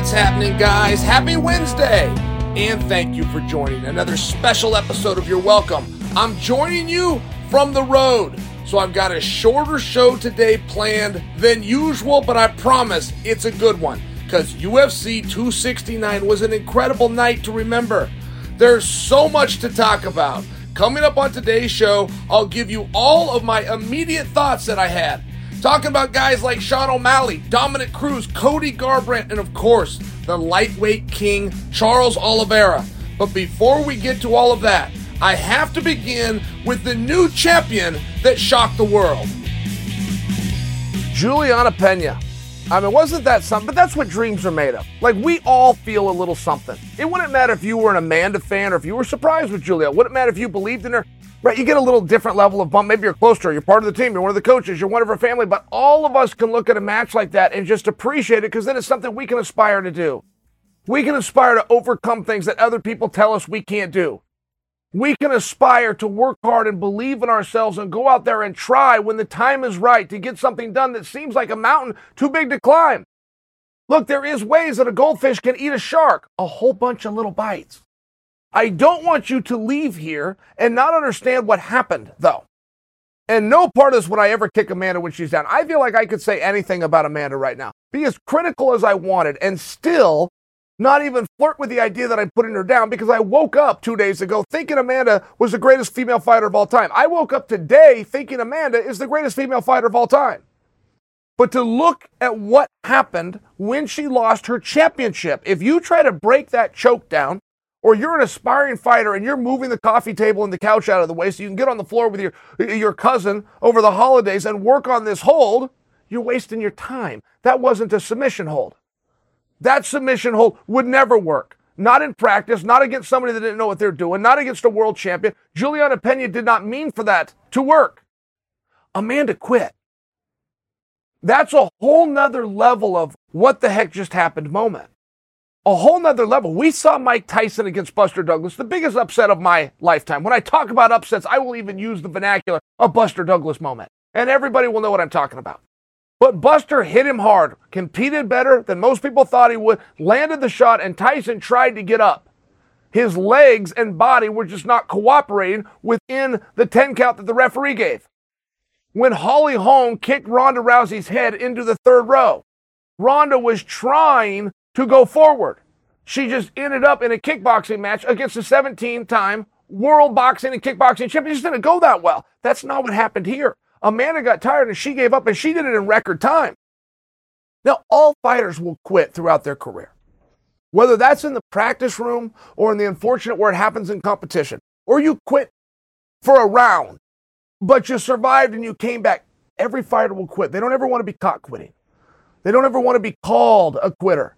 What's happening, guys? Happy Wednesday! And thank you for joining another special episode of Your Welcome. I'm joining you from the road. So I've got a shorter show today planned than usual, but I promise it's a good one because UFC 269 was an incredible night to remember. There's so much to talk about. Coming up on today's show, I'll give you all of my immediate thoughts that I had. Talking about guys like Sean O'Malley, Dominick Cruz, Cody Garbrandt, and of course, the lightweight king, Charles Oliveira. But before we get to all of that, I have to begin with the new champion that shocked the world. Julianna Pena. I mean, wasn't that something? But that's what dreams are made of. Like, we all feel a little something. It wouldn't matter if you were an Amanda fan or if you were surprised with Julia. Wouldn't matter if you believed in her. Right, you get a little different level of bump. Maybe you're close to her, you're part of the team, you're one of the coaches, you're one of her family, but all of us can look at a match like that and just appreciate it because then it's something we can aspire to do. We can aspire to overcome things that other people tell us we can't do. We can aspire to work hard and believe in ourselves and go out there and try when the time is right to get something done that seems like a mountain too big to climb. Look, there is ways that a goldfish can eat a shark, a whole bunch of little bites. I don't want you to leave here and not understand what happened, though. And no part of this would I ever kick Amanda when she's down. I feel like I could say anything about Amanda right now. Be as critical as I wanted and still not even flirt with the idea that I'm putting her down because I woke up two days ago thinking Amanda was the greatest female fighter of all time. I woke up today thinking Amanda is the greatest female fighter of all time. But to look at what happened when she lost her championship, if you try to break that choke down, or you're an aspiring fighter and you're moving the coffee table and the couch out of the way so you can get on the floor with your, your cousin over the holidays and work on this hold, you're wasting your time. That wasn't a submission hold. That submission hold would never work. Not in practice, not against somebody that didn't know what they're doing, not against a world champion. Julianna Pena did not mean for that to work. Amanda quit. That's a whole nother level of what the heck just happened moment a whole nother level. We saw Mike Tyson against Buster Douglas, the biggest upset of my lifetime. When I talk about upsets, I will even use the vernacular of Buster Douglas moment, and everybody will know what I'm talking about. But Buster hit him hard, competed better than most people thought he would, landed the shot, and Tyson tried to get up. His legs and body were just not cooperating within the 10 count that the referee gave. When Holly Holm kicked Ronda Rousey's head into the third row, Ronda was trying to go forward. She just ended up in a kickboxing match against a 17 time world boxing and kickboxing champion. It just didn't go that well. That's not what happened here. Amanda got tired and she gave up and she did it in record time. Now, all fighters will quit throughout their career, whether that's in the practice room or in the unfortunate where it happens in competition, or you quit for a round, but you survived and you came back. Every fighter will quit. They don't ever want to be caught quitting. They don't ever want to be called a quitter.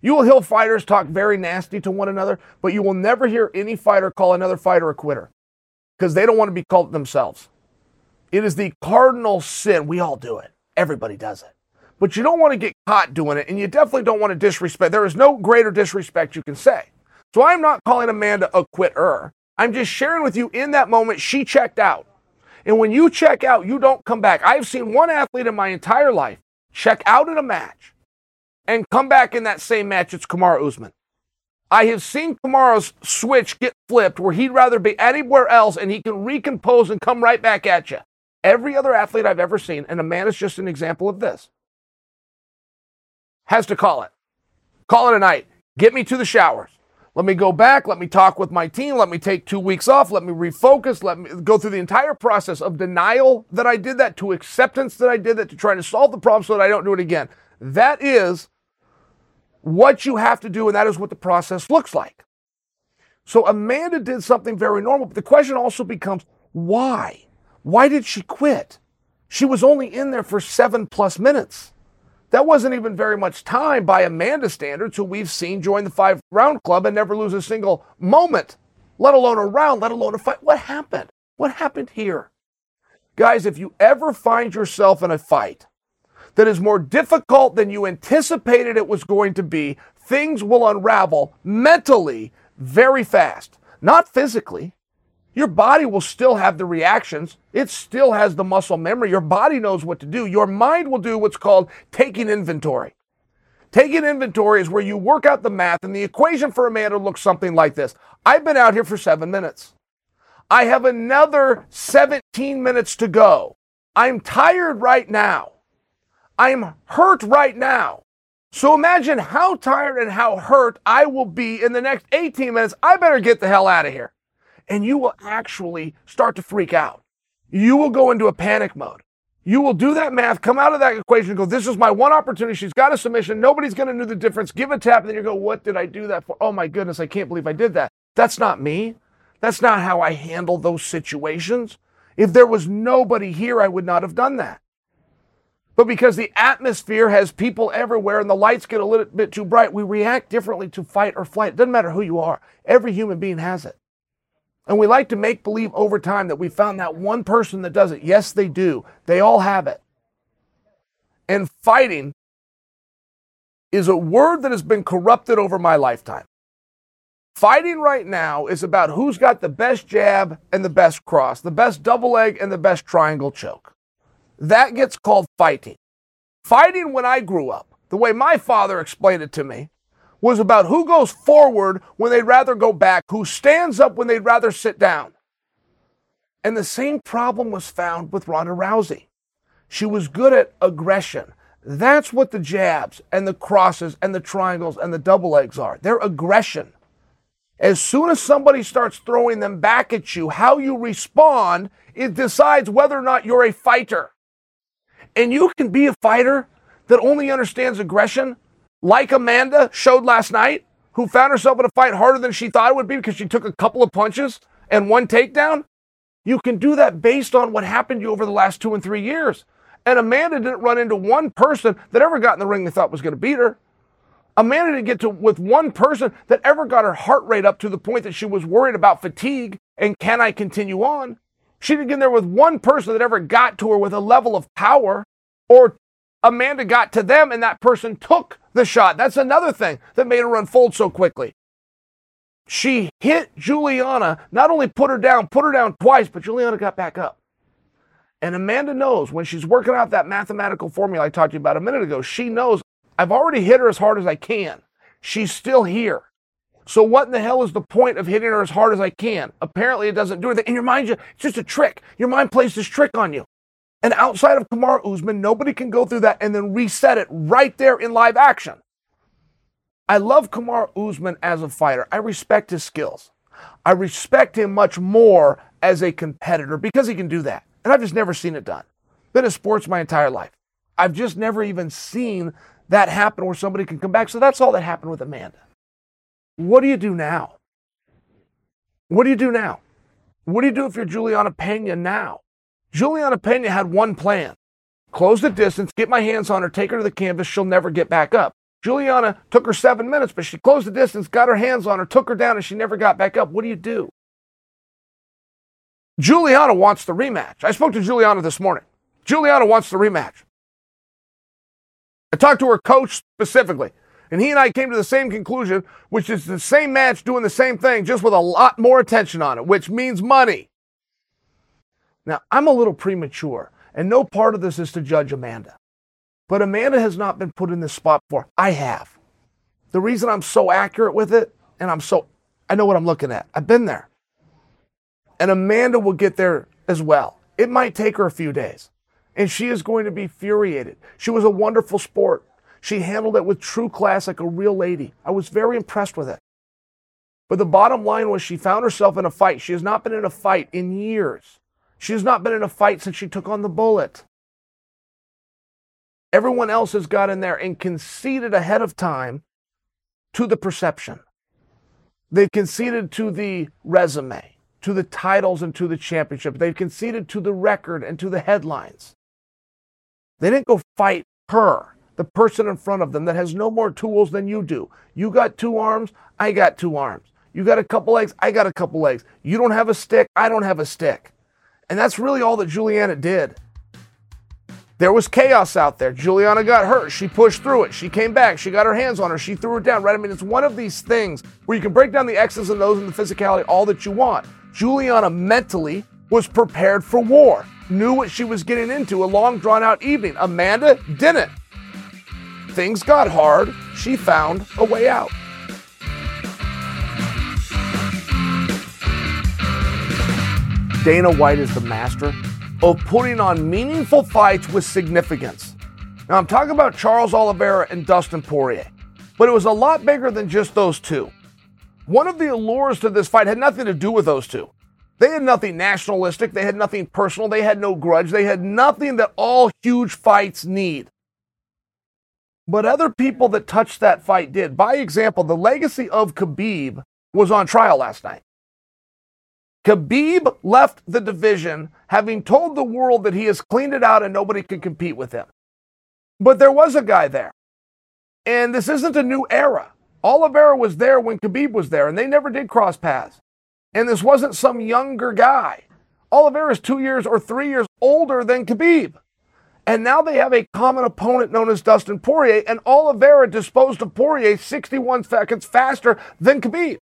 You will hear fighters talk very nasty to one another, but you will never hear any fighter call another fighter a quitter because they don't want to be called themselves. It is the cardinal sin. We all do it. Everybody does it. But you don't want to get caught doing it, and you definitely don't want to disrespect. There is no greater disrespect you can say. So I'm not calling Amanda a quitter. I'm just sharing with you in that moment, she checked out. And when you check out, you don't come back. I've seen one athlete in my entire life check out in a match and come back in that same match, it's Kamaru Usman. I have seen Kamaru's switch get flipped where he'd rather be anywhere else and he can recompose and come right back at you. Every other athlete I've ever seen, and Amanda is just an example of this, has to call it. Call it a night. Get me to the showers. Let me go back. Let me talk with my team. Let me take two weeks off. Let me refocus. Let me go through the entire process of denial that I did that to acceptance that I did that to try to solve the problem so that I don't do it again. That is what you have to do, and that is what the process looks like. So Amanda did something very normal, but the question also becomes why? Why did she quit? She was only in there for seven plus minutes. That wasn't even very much time by Amanda standards, who we've seen join the five round club and never lose a single moment, let alone a round, let alone a fight. What happened? What happened here? Guys, if you ever find yourself in a fight that is more difficult than you anticipated it was going to be, things will unravel mentally very fast, not physically. Your body will still have the reactions. It still has the muscle memory. Your body knows what to do. Your mind will do what's called taking inventory. Taking inventory is where you work out the math, and the equation for Amanda looks something like this. I've been out here for seven minutes. I have another 17 minutes to go. I'm tired right now. I'm hurt right now. So imagine how tired and how hurt I will be in the next 18 minutes. I better get the hell out of here. And you will actually start to freak out. You will go into a panic mode. You will do that math, come out of that equation, go, this is my one opportunity. She's got a submission. Nobody's going to know the difference. Give a tap, and then you go, what did I do that for? Oh my goodness, I can't believe I did that. That's not me. That's not how I handle those situations. If there was nobody here, I would not have done that. But because the atmosphere has people everywhere and the lights get a little bit too bright, we react differently to fight or flight. It doesn't matter who you are, every human being has it. And we like to make believe over time that we found that one person that does it. Yes, they do. They all have it. And fighting is a word that has been corrupted over my lifetime. Fighting right now is about who's got the best jab and the best cross, the best double leg and the best triangle choke. That gets called fighting. Fighting when I grew up, the way my father explained it to me, was about who goes forward when they'd rather go back, who stands up when they'd rather sit down. And the same problem was found with Ronda Rousey. She was good at aggression. That's what the jabs and the crosses and the triangles and the double legs are. They're aggression. As soon as somebody starts throwing them back at you, how you respond, it decides whether or not you're a fighter. And you can be a fighter that only understands aggression, like Amanda showed last night, who found herself in a fight harder than she thought it would be because she took a couple of punches and one takedown. You can do that based on what happened to you over the last two and three years. And Amanda didn't run into one person that ever got in the ring they thought was going to beat her. Amanda didn't get to with one person that ever got her heart rate up to the point that she was worried about fatigue and can I continue on? She didn't get there with one person that ever got to her with a level of power or Amanda got to them and that person took the shot. That's another thing that made her unfold so quickly. She hit Julianna, not only put her down, put her down twice, but Julianna got back up. And Amanda knows when she's working out that mathematical formula I talked to you about a minute ago, she knows I've already hit her as hard as I can. She's still here. So what in the hell is the point of hitting her as hard as I can? Apparently it doesn't do anything. In your mind, it's just a trick. Your mind plays this trick on you. And outside of Kamaru Usman, nobody can go through that and then reset it right there in live action. I love Kamaru Usman as a fighter. I respect his skills. I respect him much more as a competitor because he can do that. And I've just never seen it done. Been in sports my entire life. I've just never even seen that happen where somebody can come back. So that's all that happened with Amanda. What do you do now? What do you do now? What do you do if you're Julianna Pena now? Julianna Pena had one plan close the distance, get my hands on her, take her to the canvas. She'll never get back up. Julianna took her seven minutes, but she closed the distance, got her hands on her, took her down, and she never got back up. What do you do? Julianna wants the rematch. I spoke to Julianna this morning. Julianna wants the rematch. I talked to her coach specifically. And he and I came to the same conclusion, which is the same match doing the same thing, just with a lot more attention on it, which means money. Now, I'm a little premature, and no part of this is to judge Amanda. But Amanda has not been put in this spot before. I have. The reason I'm so accurate with it, and I'm so, I know what I'm looking at. I've been there. And Amanda will get there as well. It might take her a few days. And she is going to be furiated. She was a wonderful sport. She handled it with true class like a real lady. I was very impressed with it. But the bottom line was she found herself in a fight. She has not been in a fight in years. She has not been in a fight since she took on the bullet. Everyone else has got in there and conceded ahead of time to the perception. They've conceded to the resume, to the titles, and to the championship. They've conceded to the record and to the headlines. They didn't go fight her the person in front of them that has no more tools than you do. You got two arms, I got two arms. You got a couple legs, I got a couple legs. You don't have a stick, I don't have a stick. And that's really all that Julianna did. There was chaos out there. Julianna got hurt. She pushed through it. She came back. She got her hands on her. She threw it down, right? I mean, it's one of these things where you can break down the X's and O's and the physicality all that you want. Julianna mentally was prepared for war, knew what she was getting into, a long, drawn out evening. Amanda didn't. things got hard, she found a way out. Dana White is the master of putting on meaningful fights with significance. Now, I'm talking about Charles Oliveira and Dustin Poirier, but it was a lot bigger than just those two. One of the allures to this fight had nothing to do with those two. They had nothing nationalistic, they had nothing personal, they had no grudge, they had nothing that all huge fights need. But other people that touched that fight did. By example, the legacy of Khabib was on trial last night. Khabib left the division having told the world that he has cleaned it out and nobody could compete with him. But there was a guy there. And this isn't a new era. Oliveira was there when Khabib was there, and they never did cross paths. And this wasn't some younger guy. Oliveira is two years or three years older than Khabib. And now they have a common opponent known as Dustin Poirier, and Oliveira disposed of Poirier 61 seconds faster than Khabib.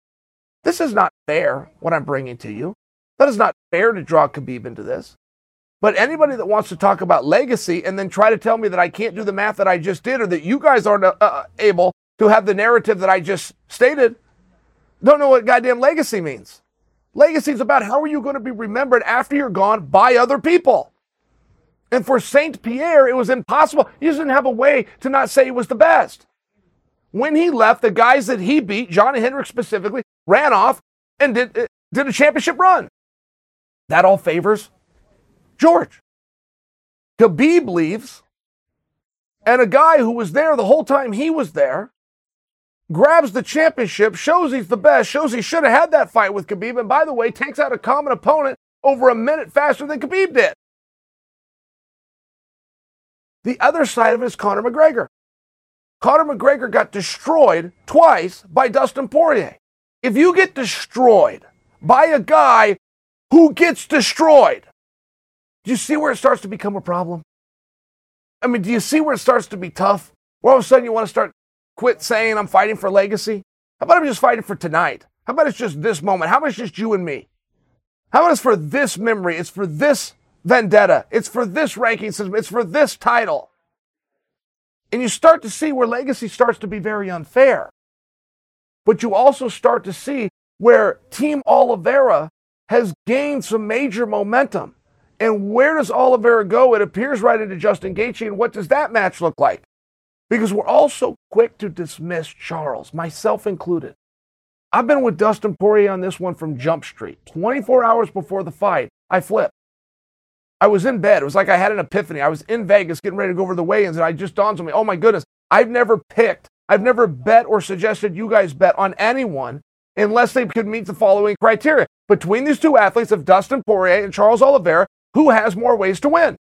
This is not fair, what I'm bringing to you. That is not fair to draw Khabib into this. But anybody that wants to talk about legacy and then try to tell me that I can't do the math that I just did or that you guys aren't uh, uh able to have the narrative that I just stated, don't know what goddamn legacy means. Legacy is about how are you going to be remembered after you're gone by other people. And for St. Pierre, it was impossible. He didn't have a way to not say he was the best. When he left, the guys that he beat, John Hendricks specifically, ran off and did, uh, did a championship run. That all favors George. Khabib leaves, and a guy who was there the whole time he was there grabs the championship, shows he's the best, shows he should have had that fight with Khabib, and by the way, takes out a common opponent over a minute faster than Khabib did. The other side of it is Conor McGregor. Conor McGregor got destroyed twice by Dustin Poirier. If you get destroyed by a guy who gets destroyed, do you see where it starts to become a problem? I mean, do you see where it starts to be tough? Where all of a sudden you want to start quit saying I'm fighting for legacy? How about I'm just fighting for tonight? How about it's just this moment? How about it's just you and me? How about it's for this memory? It's for this vendetta. It's for this ranking system. It's for this title. And you start to see where legacy starts to be very unfair. But you also start to see where Team Oliveira has gained some major momentum. And where does Oliveira go? It appears right into Justin Gaethje. And what does that match look like? Because we're all so quick to dismiss Charles, myself included. I've been with Dustin Poirier on this one from Jump Street. 24 hours before the fight, I flipped. I was in bed. It was like I had an epiphany. I was in Vegas getting ready to go over the weigh-ins, and I just dawned on me, oh my goodness, I've never picked, I've never bet or suggested you guys bet on anyone unless they could meet the following criteria. Between these two athletes of Dustin Poirier and Charles Oliveira, who has more ways to win?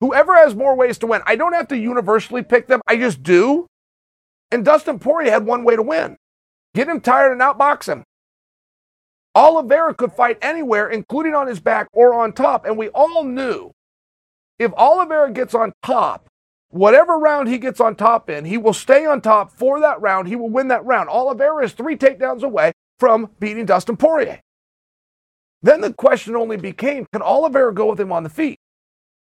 Whoever has more ways to win. I don't have to universally pick them. I just do. And Dustin Poirier had one way to win. Get him tired and outbox him. Oliveira could fight anywhere, including on his back or on top. And we all knew if Oliveira gets on top, whatever round he gets on top in, he will stay on top for that round. He will win that round. Oliveira is three takedowns away from beating Dustin Poirier. Then the question only became can Oliveira go with him on the feet?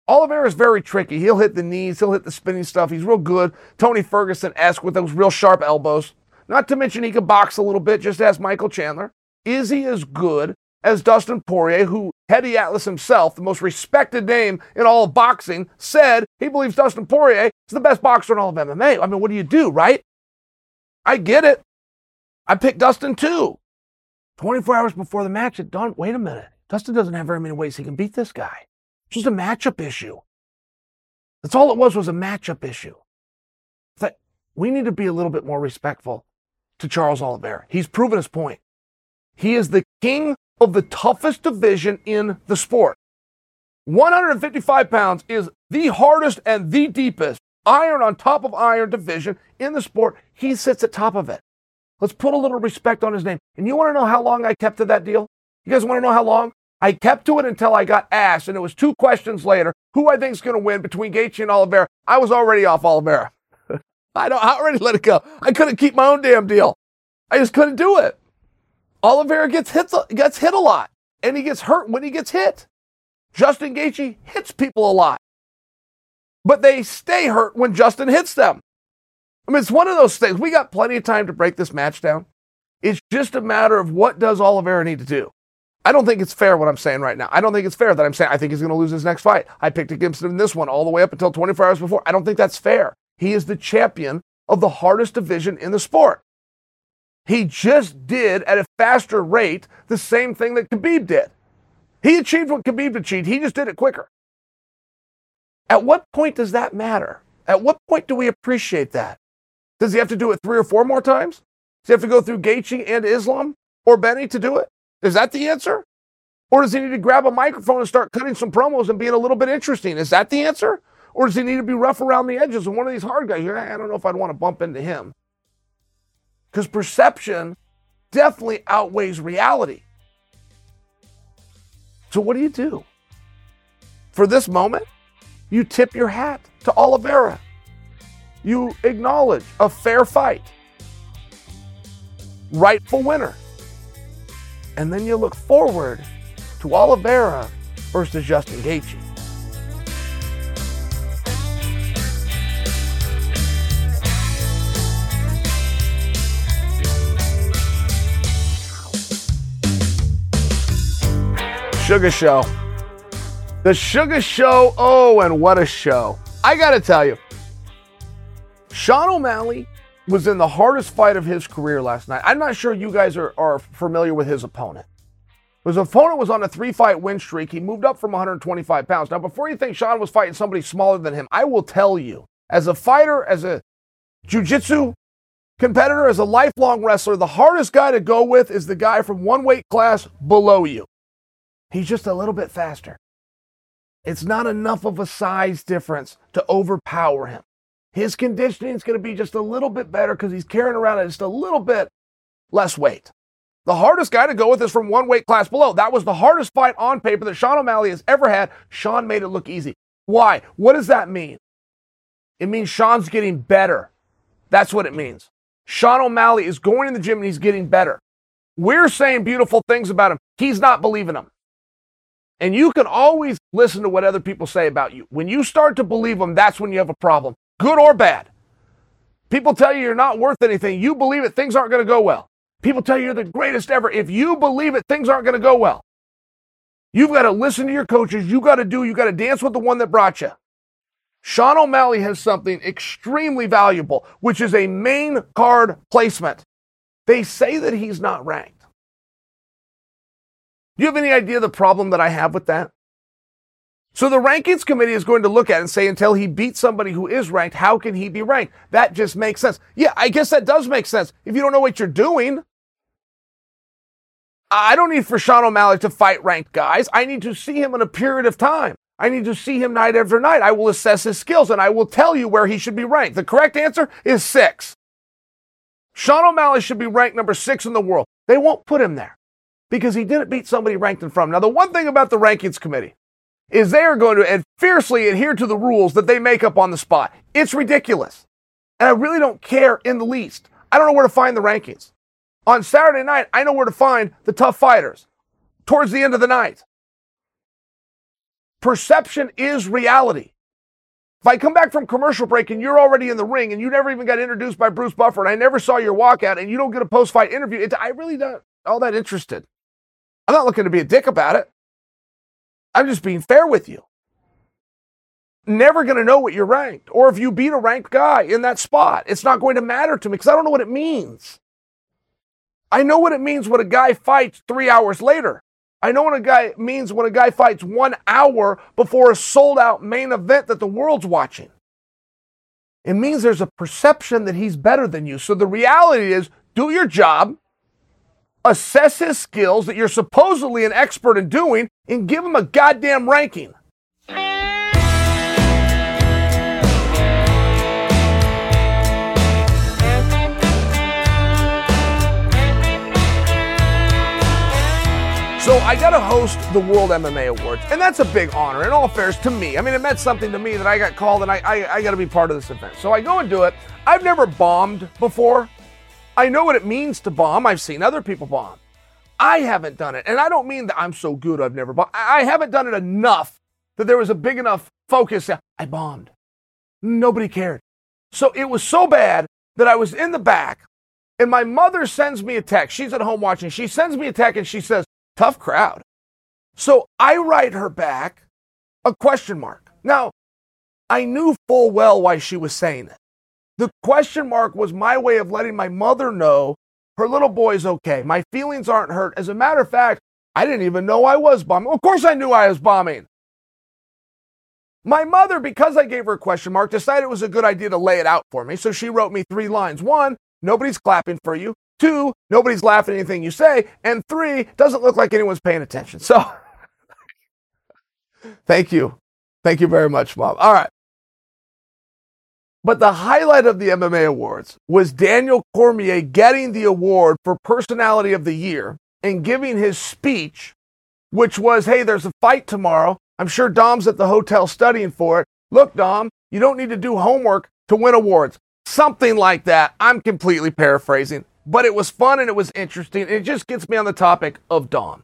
Oliveira is very tricky. He'll hit the knees, he'll hit the spinning stuff. He's real good. Tony Ferguson esque with those real sharp elbows. Not to mention he can box a little bit, just as Michael Chandler. Is he as good as Dustin Poirier, who Teddy Atlas himself, the most respected name in all of boxing, said he believes Dustin Poirier is the best boxer in all of MMA? I mean, what do you do, right? I get it. I picked Dustin too. 24 hours before the match, it dawned, wait a minute. Dustin doesn't have very many ways he can beat this guy. It's just a matchup issue. That's all it was, was a matchup issue. That we need to be a little bit more respectful to Charles Oliveira. He's proven his point. He is the king of the toughest division in the sport. 155 pounds is the hardest and the deepest iron on top of iron division in the sport. He sits at top of it. Let's put a little respect on his name. And you want to know how long I kept to that deal? You guys want to know how long? I kept to it until I got asked, and it was two questions later who I think is going to win between Gaethje and Oliveira. I was already off Oliveira. I. I already let it go. I couldn't keep my own damn deal. I just couldn't do it. Oliveira gets hit. Gets hit a lot, and he gets hurt when he gets hit. Justin Gaethje hits people a lot. but they stay hurt when Justin hits them. I mean, it's one of those things. We got plenty of time to break this match down. It's just a matter of what does Oliveira need to do. I don't think it's fair what I'm saying right now. I don't think it's fair that I'm saying I think he's going to lose his next fight. I picked against him in this one all the way up until 24 hours before. I don't think that's fair. He is the champion of the hardest division in the sport. He just did at a faster rate the same thing that Khabib did. He achieved what Khabib achieved. He just did it quicker. At what point does that matter? At what point do we appreciate that? Does he have to do it three or four more times? Does he have to go through Gaethje and Islam or Benny to do it? Is that the answer? Or does he need to grab a microphone and start cutting some promos and being a little bit interesting? Is that the answer? Or does he need to be rough around the edges and one of these hard guys? I don't know if I'd want to bump into him. Because perception definitely outweighs reality. So what do you do? For this moment, you tip your hat to Oliveira. You acknowledge a fair fight. Rightful winner. And then you look forward to Oliveira versus Justin Gaethje. Sugar Show. The Sugar Show. Oh, and what a show. I got to tell you, Sean O'Malley was in the hardest fight of his career last night. I'm not sure you guys are, are familiar with his opponent. His opponent was on a three fight win streak. He moved up from 125 pounds. Now, before you think Sean was fighting somebody smaller than him, I will tell you, as a fighter, as a jiu jitsu competitor, as a lifelong wrestler, the hardest guy to go with is the guy from one weight class below you. He's just a little bit faster. It's not enough of a size difference to overpower him. His conditioning is going to be just a little bit better because he's carrying around just a little bit less weight. The hardest guy to go with is from one weight class below. That was the hardest fight on paper that Sean O'Malley has ever had. Sean made it look easy. Why? What does that mean? It means Sean's getting better. That's what it means. Sean O'Malley is going in the gym and he's getting better. We're saying beautiful things about him. He's not believing them. And you can always listen to what other people say about you. When you start to believe them, that's when you have a problem, good or bad. People tell you you're not worth anything. You believe it, things aren't going to go well. People tell you you're the greatest ever. If you believe it, things aren't going to go well. You've got to listen to your coaches. You've got to do, You've got to dance with the one that brought you. Sean O'Malley has something extremely valuable, which is a main card placement. They say that he's not ranked. Do you have any idea the problem that I have with that? So the rankings committee is going to look at and say, until he beats somebody who is ranked, how can he be ranked? That just makes sense. Yeah, I guess that does make sense. If you don't know what you're doing, I don't need for Sean O'Malley to fight ranked guys. I need to see him in a period of time. I need to see him night after night. I will assess his skills and I will tell you where he should be ranked. The correct answer is six. Sean O'Malley should be ranked number six in the world. They won't put him there because he didn't beat somebody ranked in front. Now, the one thing about the rankings committee is they are going to fiercely adhere to the rules that they make up on the spot. It's ridiculous. And I really don't care in the least. I don't know where to find the rankings. On Saturday night, I know where to find the tough fighters towards the end of the night. Perception is reality. If I come back from commercial break and you're already in the ring and you never even got introduced by Bruce Buffer and I never saw your walkout and you don't get a post fight interview, it, I really don't all that interested. I'm not looking to be a dick about it. I'm just being fair with you. Never going to know what you're ranked or if you beat a ranked guy in that spot. It's not going to matter to me because I don't know what it means. I know what it means when a guy fights three hours later. I know what a guy means when a guy fights one hour before a sold out main event that the world's watching. It means there's a perception that he's better than you. So the reality is do your job, assess his skills that you're supposedly an expert in doing, and give him a goddamn ranking. So I got to host the World MMA Awards, and that's a big honor. In all fairness, to me, I mean, it meant something to me that I got called, and I, I, I got to be part of this event. So I go and do it. I've never bombed before. I know what it means to bomb. I've seen other people bomb. I haven't done it. And I don't mean that I'm so good I've never bombed. I haven't done it enough that there was a big enough focus. I bombed. Nobody cared. So it was so bad that I was in the back and my mother sends me a text. She's at home watching. She sends me a text and she says, tough crowd. So I write her back a question mark. Now, I knew full well why she was saying it. The question mark was my way of letting my mother know her little boy's okay. My feelings aren't hurt. As a matter of fact, I didn't even know I was bombing. Of course, I knew I was bombing. My mother, because I gave her a question mark, decided it was a good idea to lay it out for me. So she wrote me three lines. One, nobody's clapping for you. Two, nobody's laughing at anything you say. And three, doesn't look like anyone's paying attention. So thank you. Thank you very much, Mom. All right. But the highlight of the MMA awards was Daniel Cormier getting the award for personality of the year and giving his speech, which was, Hey, there's a fight tomorrow. I'm sure Dom's at the hotel studying for it. Look, Dom, you don't need to do homework to win awards. Something like that. I'm completely paraphrasing, but it was fun and it was interesting. It just gets me on the topic of Dom.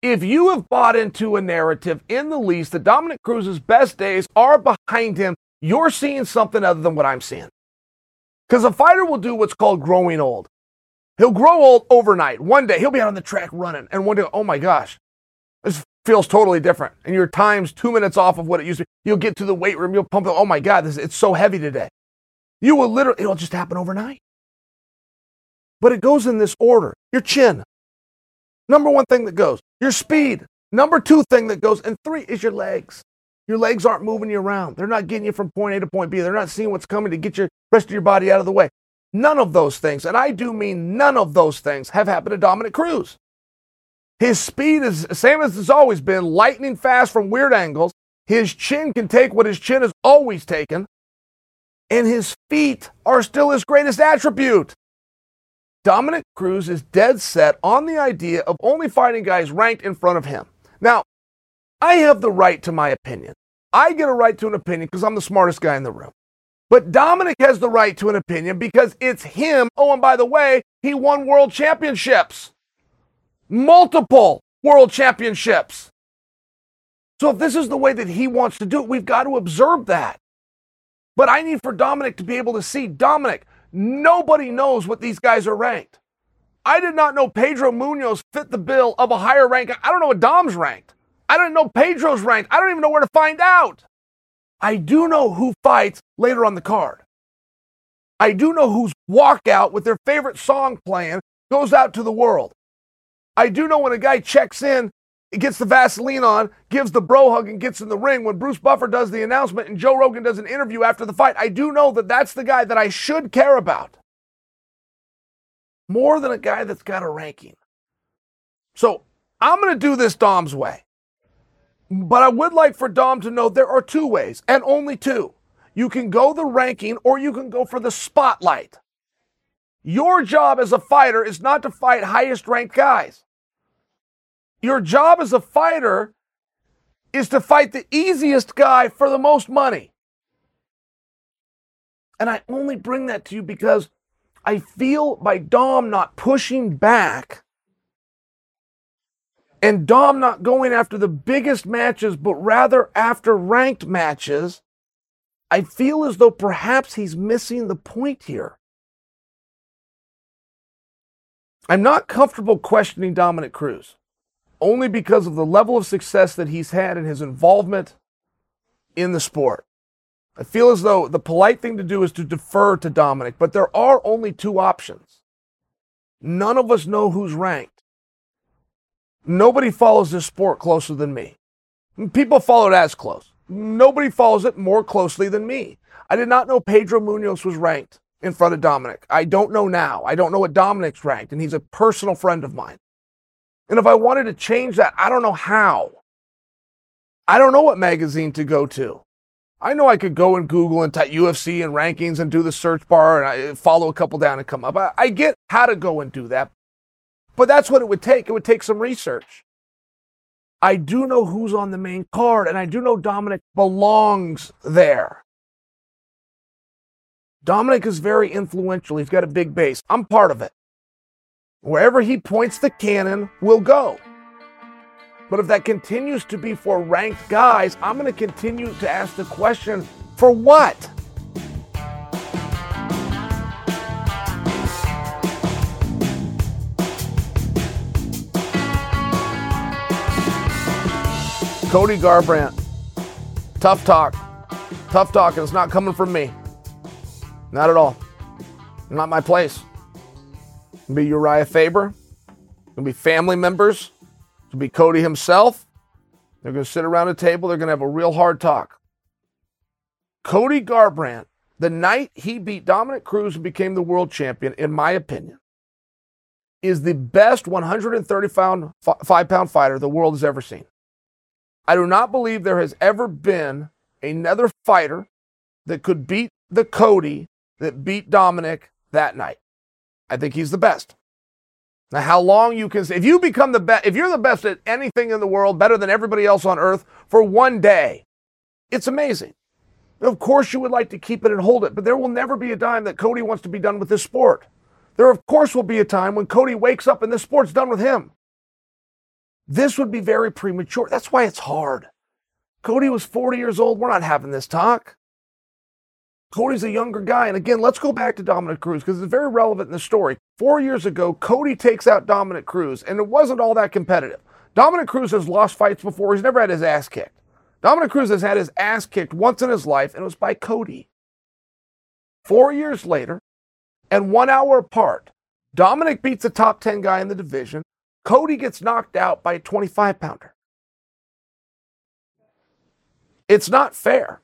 If you have bought into a narrative in the least that Dominick Cruz's best days are behind him, you're seeing something other than what I'm seeing. Because a fighter will do what's called growing old. He'll grow old overnight. One day he'll be out on the track running, and one day, oh my gosh, this feels totally different. And your time's two minutes off of what it used to be. You'll get to the weight room, you'll pump it. Oh my God, this, it's so heavy today. You will literally, it'll just happen overnight. But it goes in this order your chin, number one thing that goes, your speed, number two thing that goes, and three is your legs. Your legs aren't moving you around. They're not getting you from point A to point B. They're not seeing what's coming to get your rest of your body out of the way. None of those things, and I do mean none of those things, have happened to Dominick Cruz. His speed is same as it's always been, lightning fast from weird angles. His chin can take what his chin has always taken, and his feet are still his greatest attribute. Dominick Cruz is dead set on the idea of only fighting guys ranked in front of him. Now, I have the right to my opinion. I get a right to an opinion because I'm the smartest guy in the room. But Dominick has the right to an opinion because it's him. Oh, and by the way, he won world championships, multiple world championships. So if this is the way that he wants to do it, we've got to observe that. But I need for Dominick to be able to see Dominick, nobody knows what these guys are ranked. I did not know Pedro Munhoz fit the bill of a higher rank. I don't know what Dom's ranked. I don't know Pedro's rank. I don't even know where to find out. I do know who fights later on the card. I do know whose walkout with their favorite song playing goes out to the world. I do know when a guy checks in, gets the Vaseline on, gives the bro hug, and gets in the ring. When Bruce Buffer does the announcement and Joe Rogan does an interview after the fight, I do know that that's the guy that I should care about more than a guy that's got a ranking. So I'm going to do this Dom's way. But I would like for Dom to know there are two ways, and only two. You can go the ranking or you can go for the spotlight. Your job as a fighter is not to fight highest ranked guys. Your job as a fighter is to fight the easiest guy for the most money. And I only bring that to you because I feel by Dom not pushing back and Dom not going after the biggest matches, but rather after ranked matches, I feel as though perhaps he's missing the point here. I'm not comfortable questioning Dominick Cruz, only because of the level of success that he's had in his involvement in the sport. I feel as though the polite thing to do is to defer to Dominick, but there are only two options. None of us know who's ranked. Nobody follows this sport closer than me. People follow it as close. Nobody follows it more closely than me. I did not know Pedro Munhoz was ranked in front of Dominick. I don't know now. I don't know what Dominick's ranked, and he's a personal friend of mine. And if I wanted to change that, I don't know how. I don't know what magazine to go to. I know I could go and Google and type UFC and rankings and do the search bar and I follow a couple down and come up. I, I get how to go and do that, but that's what it would take. It would take some research. I do know who's on the main card, and I do know Dominick belongs there. Dominick is very influential. He's got a big base. I'm part of it. Wherever he points the cannon, we'll go. But if that continues to be for ranked guys, I'm going to continue to ask the question For what? Cody Garbrandt. Tough talk. Tough talk, and it's not coming from me. Not at all. Not my place. It'll be Urijah Faber. It'll be family members. It'll be Cody himself. They're going to sit around a table. They're going to have a real hard talk. Cody Garbrandt, the night he beat Dominick Cruz and became the world champion, in my opinion, is the best 135 pound fighter the world has ever seen. I do not believe there has ever been another fighter that could beat the Cody that beat Dominick that night. I think he's the best. Now, how long you can say, if you become the best, if you're the best at anything in the world, better than everybody else on earth for one day, it's amazing. Of course, you would like to keep it and hold it, but there will never be a time that Cody wants to be done with this sport. There, of course, will be a time when Cody wakes up and this sport's done with him. This would be very premature. That's why it's hard. Cody was 40 years old. We're not having this talk. Cody's a younger guy. And again, let's go back to Dominick Cruz because it's very relevant in the story. Four years ago, Cody takes out Dominick Cruz, and it wasn't all that competitive. Dominick Cruz has lost fights before. He's never had his ass kicked. Dominick Cruz has had his ass kicked once in his life, and it was by Cody. Four years later, and one hour apart, Dominick beats the top 10 guy in the division. Cody gets knocked out by a 25 pounder. It's not fair.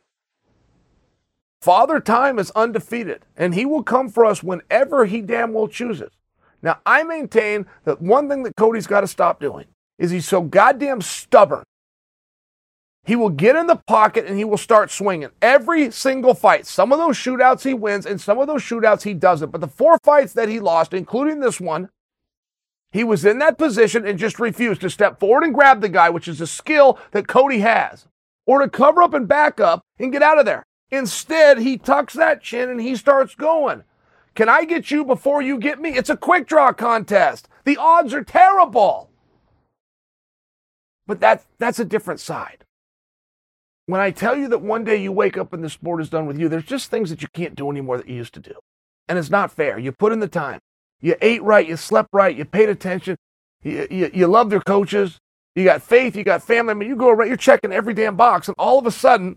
Father Time is undefeated, and he will come for us whenever he damn well chooses. Now, I maintain that one thing that Cody's got to stop doing is he's so goddamn stubborn. He will get in the pocket and he will start swinging every single fight. Some of those shootouts he wins, and some of those shootouts he doesn't. But the four fights that he lost, including this one, he was in that position and just refused to step forward and grab the guy, which is a skill that Cody has, or to cover up and back up and get out of there. Instead, he tucks that chin and he starts going. Can I get you before you get me? It's a quick draw contest. The odds are terrible. But that, that's a different side. When I tell you that one day you wake up and the sport is done with you, there's just things that you can't do anymore that you used to do. And it's not fair. You put in the time. You ate right, you slept right, you paid attention, you, you, you loved your coaches, you got faith, you got family. I mean, you go around, you're checking every damn box, and all of a sudden,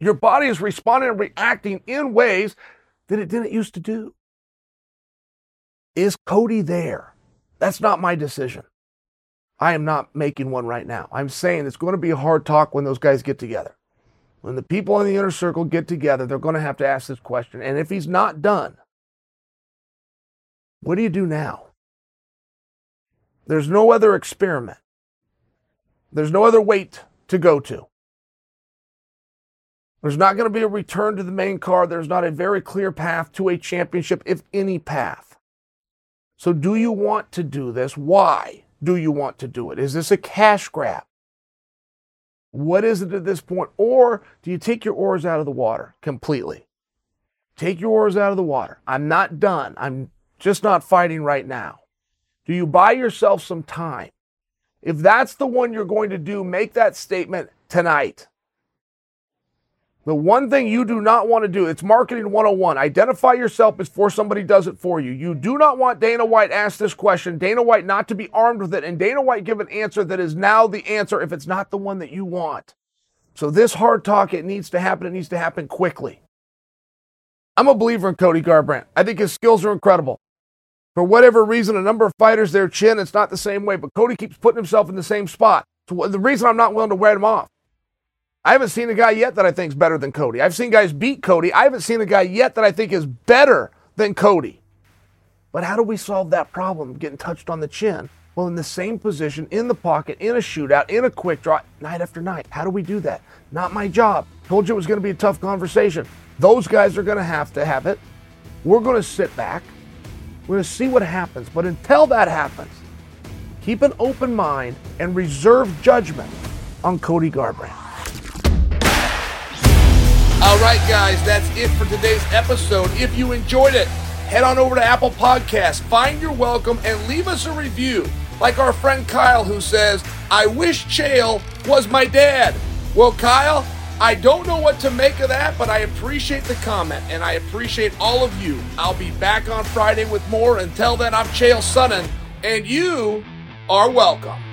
your body is responding and reacting in ways that it didn't used to do. Is Cody there? That's not my decision. I am not making one right now. I'm saying it's going to be a hard talk when those guys get together. When the people in the inner circle get together, they're going to have to ask this question. And if he's not done, what do you do now? There's no other experiment. There's no other weight to go to. There's not going to be a return to the main card. There's not a very clear path to a championship, if any path. So, do you want to do this? Why do you want to do it? Is this a cash grab? What is it at this point? Or do you take your oars out of the water completely? Take your oars out of the water. I'm not done. I'm just not fighting right now? Do you buy yourself some time? If that's the one you're going to do, make that statement tonight. The one thing you do not want to do, it's marketing 101. Identify yourself before somebody does it for you. You do not want Dana White ask this question, Dana White not to be armed with it, and Dana White give an answer that is now the answer if it's not the one that you want. So this hard talk, it needs to happen. It needs to happen quickly. I'm a believer in Cody Garbrandt. I think his skills are incredible. For whatever reason, a number of fighters, their chin, it's not the same way, but Cody keeps putting himself in the same spot. So the reason I'm not willing to write him off. I haven't seen a guy yet that I think is better than Cody. I've seen guys beat Cody. I haven't seen a guy yet that I think is better than Cody. But how do we solve that problem, getting touched on the chin? Well, in the same position, in the pocket, in a shootout, in a quick draw, night after night. How do we do that? Not my job. Told you it was going to be a tough conversation. Those guys are going to have to have it. We're going to sit back. We're going to see what happens. But until that happens, keep an open mind and reserve judgment on Cody Garbrandt. All right, guys, that's it for today's episode. If you enjoyed it, head on over to Apple Podcasts, find your welcome, and leave us a review. Like our friend Kyle, who says, I wish Chael was my dad. Well, Kyle, I don't know what to make of that, but I appreciate the comment and I appreciate all of you. I'll be back on Friday with more. Until then, I'm Chael Sonnen, and you are welcome.